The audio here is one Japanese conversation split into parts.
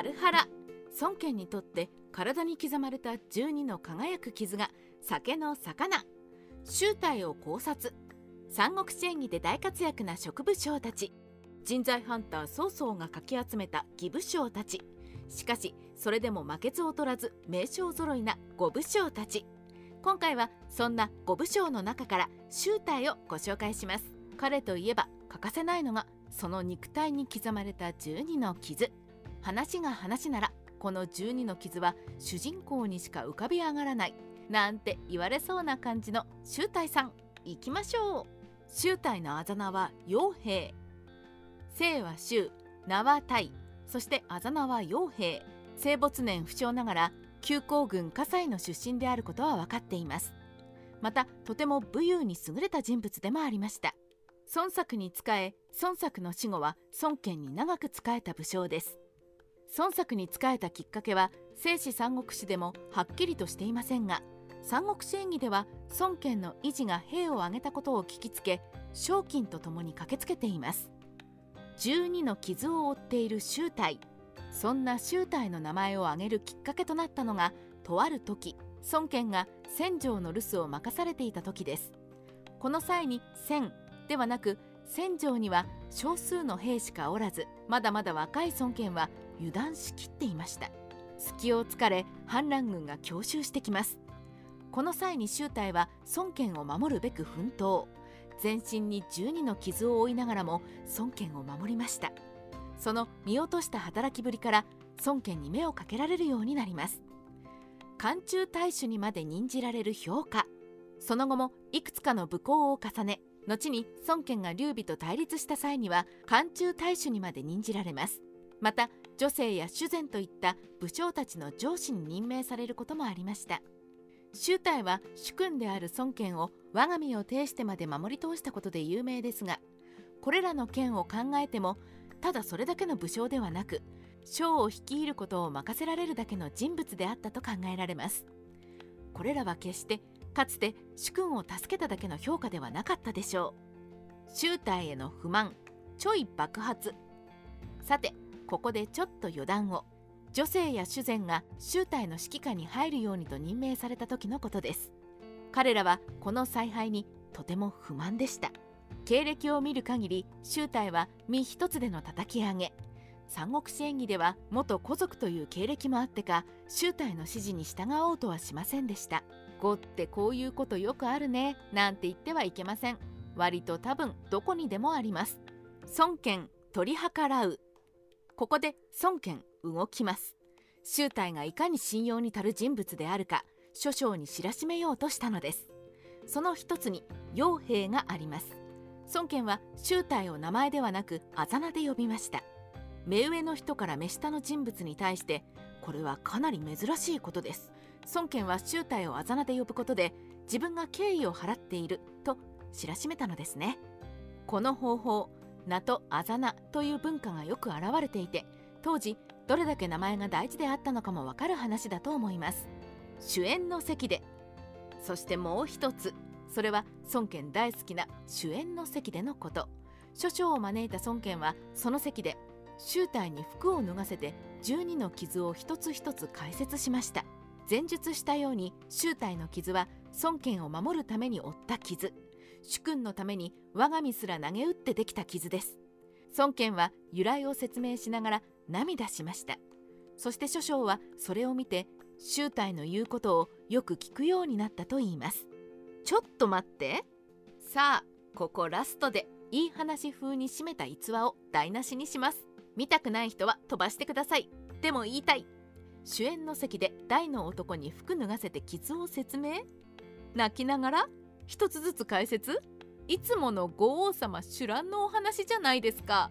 マルハラ孫権にとって体に刻まれた12の輝く傷が酒の魚。集体を考察。三国志演義で大活躍な植武将たち。人材ハンター曹操がかき集めた義武将たち。しかしそれでも負けず劣らず名将揃いな五武将たち。今回はそんな五武将の中から集体をご紹介します。彼といえば欠かせないのがその肉体に刻まれた12の傷。話が話ならこの12の傷は主人公にしか浮かび上がらないなんて言われそうな感じの集大さん。行きましょう。集大のあざ名は傭兵姓は周名は大。そしてあざ名は傭兵生没年不詳ながら旧皇軍葛西の出身であることは分かっています。またとても武勇に優れた人物でもありました。孫作に仕え孫作の死後は孫権に長く仕えた武将です。孫作に仕えたきっかけは正史三国志でもはっきりとしていませんが三国志演義では孫権の維持が兵を挙げたことを聞きつけ賞金とともに駆けつけています。12の傷を負っている周隊そんな周隊の名前を挙げるきっかけとなったのがとある時孫権が戦場の留守を任されていた時です。この際に戦ではなく戦場には少数の兵しかおらずまだまだ若い孫権は油断しきっていました。隙を突かれ反乱軍が強襲してきます。この際に周隊は孫権を守るべく奮闘。全身に12の傷を負いながらも孫権を守りました。その見落とした働きぶりから孫権に目をかけられるようになります。漢中大衆にまで任じられる評価。その後もいくつかの武功を重ね後に孫権が劉備と対立した際には漢中大衆にまで任じられます。また女性や主膳といった武将たちの上司に任命されることもありました。周隊は主君である孫権を我が身を呈してまで守り通したことで有名ですがこれらの件を考えてもただそれだけの武将ではなく将を率いることを任せられるだけの人物であったと考えられます。これらは決してかつて主君を助けただけの評価ではなかったでしょう。周隊への不満ちょい爆発。さてここでちょっと余談を。女性や主膳が周隊の指揮下に入るようにと任命された時のことです。彼らはこの采配にとても不満でした。経歴を見る限り周隊は身一つでの叩き上げ。三国志演義では元皇族という経歴もあってか周隊の指示に従おうとはしませんでした語ってこういうことよくあるねなんて言ってはいけません。割と多分どこにでもあります。孫権取り計らう。ここで孫権動きます。周隊がいかに信用に足る人物であるか諸将に知らしめようとしたのです。その一つに傭兵があります。孫権は周隊を名前ではなくあざ名で呼びました。目上の人から目下の人物に対してこれはかなり珍しいことです。孫権は周隊をあざ名で呼ぶことで自分が敬意を払っていると知らしめたのですね。この方法名とあざ名という文化がよく現れていて当時どれだけ名前が大事であったのかもわかる話だと思います。主演の席で。そしてもう一つ。それは孫権大好きな主演の席でのこと。諸将を招いた孫権はその席で周隊に服を脱がせて12の傷を一つ一つ解説しました。前述したように周隊の傷は孫権を守るために負った傷。主君のために我が身すら投げ打ってできた傷です。孫権は由来を説明しながら涙しました。そして諸将はそれを見て周隊の言うことをよく聞くようになったといいます。ちょっと待って。さあここラストでいい話風に締めた逸話を台無しにします。見たくない人は飛ばしてください。でも言いたい。主演の席で大の男に服脱がせて傷を説明？泣きながら一つずつ解説？いつもの五王様主覧のお話じゃないですか。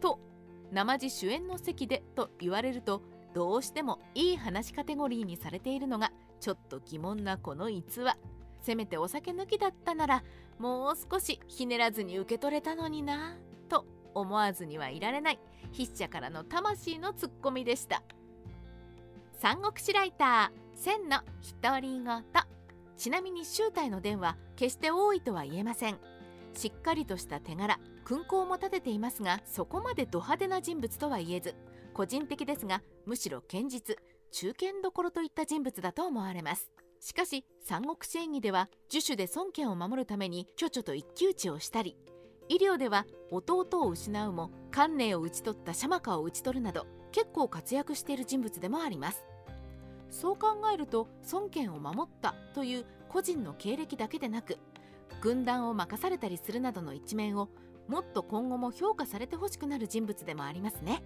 と生地主演の席でと言われるとどうしてもいい話カテゴリーにされているのがちょっと疑問なこの逸話。せめてお酒抜きだったならもう少しひねらずに受け取れたのになと思わずにはいられない筆者からの魂のツッコミでした。三国志ライター千の独り言ちなみに周隊の伝は決して多いとは言えません。しっかりとした手柄勲功も立てていますがそこまでド派手な人物とは言えず個人的ですがむしろ堅実中堅どころといった人物だと思われます。しかし三国志演義では樹種で孫権を守るためにちょちょと一騎打ちをしたり医療では弟を失うも観念を討ち取ったシャマカを討ち取るなど結構活躍している人物でもあります。そう考えると孫権を守ったという個人の経歴だけでなく軍団を任されたりするなどの一面をもっと今後も評価されてほしくなる人物でもありますね。